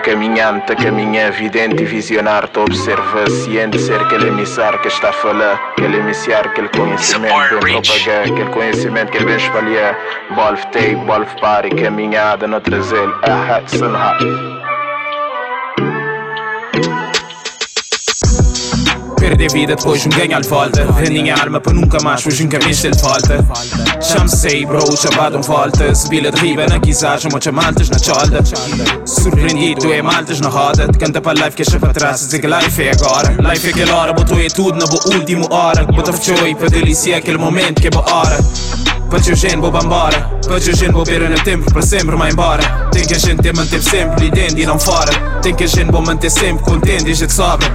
caminhante, caminha evidente e visionar, te observa ciente, ser aquele emissário que está a falar, aquele emissário, aquele conhecimento bem propagar, aquele conhecimento que ele vem espalhar. Bolf take, bolf party, caminhada no trazer, ah, hat, Perder vida depois um ganhar de volta. A arma para nunca mais hoje um caminho de Já me sei bro, já um volta. Sebila de riba na guisagem, muitas maltas na cholda. Surpreendido é maltas na roda. Te canta para life que achava para trás Dizer que life é agora. Life é aquela hora, botou é tudo na boa última hora. Bota fechou para deliciar aquele momento que é boa hora. Para teu gente vou embora. Para teu gente vou ver no tempo para sempre mas embora. Tem que a gente ter manter sempre ali dentro e não fora. Tem que a gente vou manter sempre contente e te sobra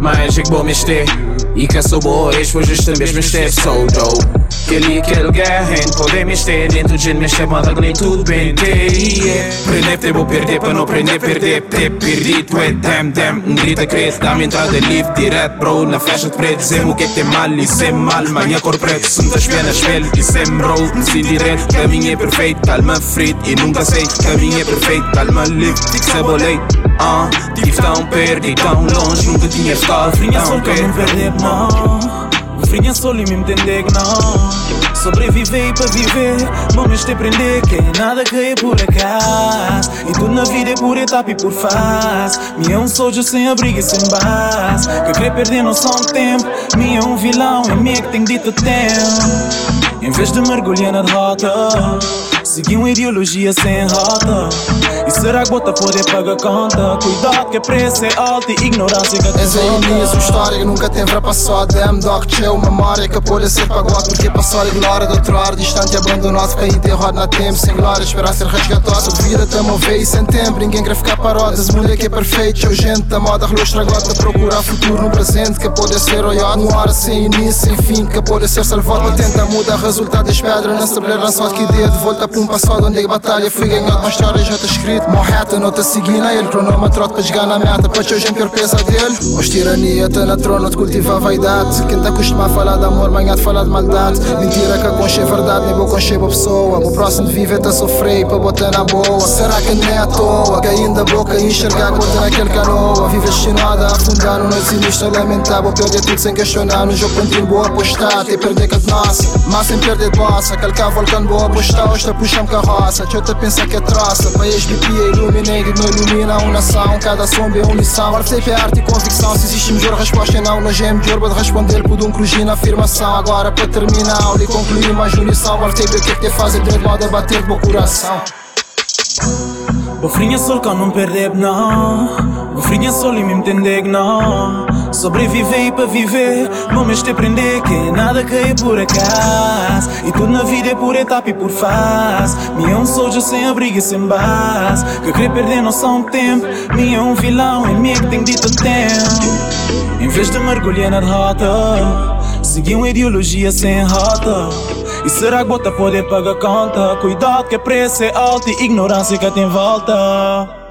Magic bom mistake I ka sou pois este mesmo step so dope. Aquele aquele garren, podemos ter dentro de me chamada que nem tudo bem. Yeah. Prender, te vou perder para não prender, perder, ter perdido é damn, damn. Um grita credo, dá-me entrada livre direto bro. Na festa de preto, dizem o que é que tem mal e sem mal. Manhã cor preto, se me das penas espelho e sem bro. Se direto, caminho é perfeito, calma frito. E nunca sei, caminho é perfeito, calma livre, fixa bolei Uh, tive tão perdido, tão longe, nunca tinha estado. Frinha só que não perder, não Frinha só e me entender que não. Sobreviver para viver, vamos te aprender que nada é por acaso. E tudo na vida é por etapa e por fase. Me é um soldier sem abrigo e sem base. Que querer perder noção de tempo Me é um vilão, é me que tem dito tempo Em vez de mergulhar na derrota Segui uma ideologia sem rota. E será que bota poder pagar conta? Cuidado que a preço é alto e ignorância que Essa é a minha história que nunca tem para passar Damn dog, chill, memória que pode ser pagode Porque passar a glória do outro ar Distante abandonado, para enterrado na tempo Sem glória, esperar ser resgatado. Vida tá mover e sem tempo, ninguém quer ficar parado. Esse mundo é que é perfeito, show gente da moda Reluz gota, procurar futuro no presente Que pode ser olhado, uma hora sem início, sem fim Que pode ser salvado, tenta mudar resultado das pedras Não lançado que ideia de volta para um passado onde a batalha foi ganhada, uma história já está escrito. Morreta, não te seguindo a ele, cronômetro para chegar na meta, para hoje em pior pesadelo. Os tirania, tá na trono de cultivar vaidade. Quem tá acostumado a falar de amor, manhã de falar de maldade. Mentira que a concha é verdade, nem vou concher a pessoa. O próximo de viver tá sofrer para botar na boa. Será que não é à toa? Caindo da boca e enxergar que botar naquele canoa. Vive chinada, afundar no noite sinistro, lamentável. Perder tudo sem questionar. No jogo contínuo, boa apostar, até perder que de nossa. Mas sem perder de bossa, aquele volcando boa apostar. Hoje tá puxando carroça Deixa eu te pensar que é troça. País BP iluminado não ilumina uma nação Cada som é uma lição Arte é arte e convicção. Se existe melhor resposta não. Na gem de orba de responder Por um cruzir na afirmação. Agora para terminar e concluir mais unição Arte é o que é que te faz de modo a bater do meu coração Bofrinha sol que não perder não Bofrinha sol e me entender não Sobreviver para viver Vamos te aprender que nada cai por acaso E tudo na vida é por etapa e por fase Me é um soldier sem abrigo e sem base Que querer perder noção de tempo Me é um vilão, é me que tem dito tempo Em vez de mergulhar na derrota Segui uma ideologia sem rota e será que bota poder pagar conta? Cuidado que preço é alto e ignorância que tem volta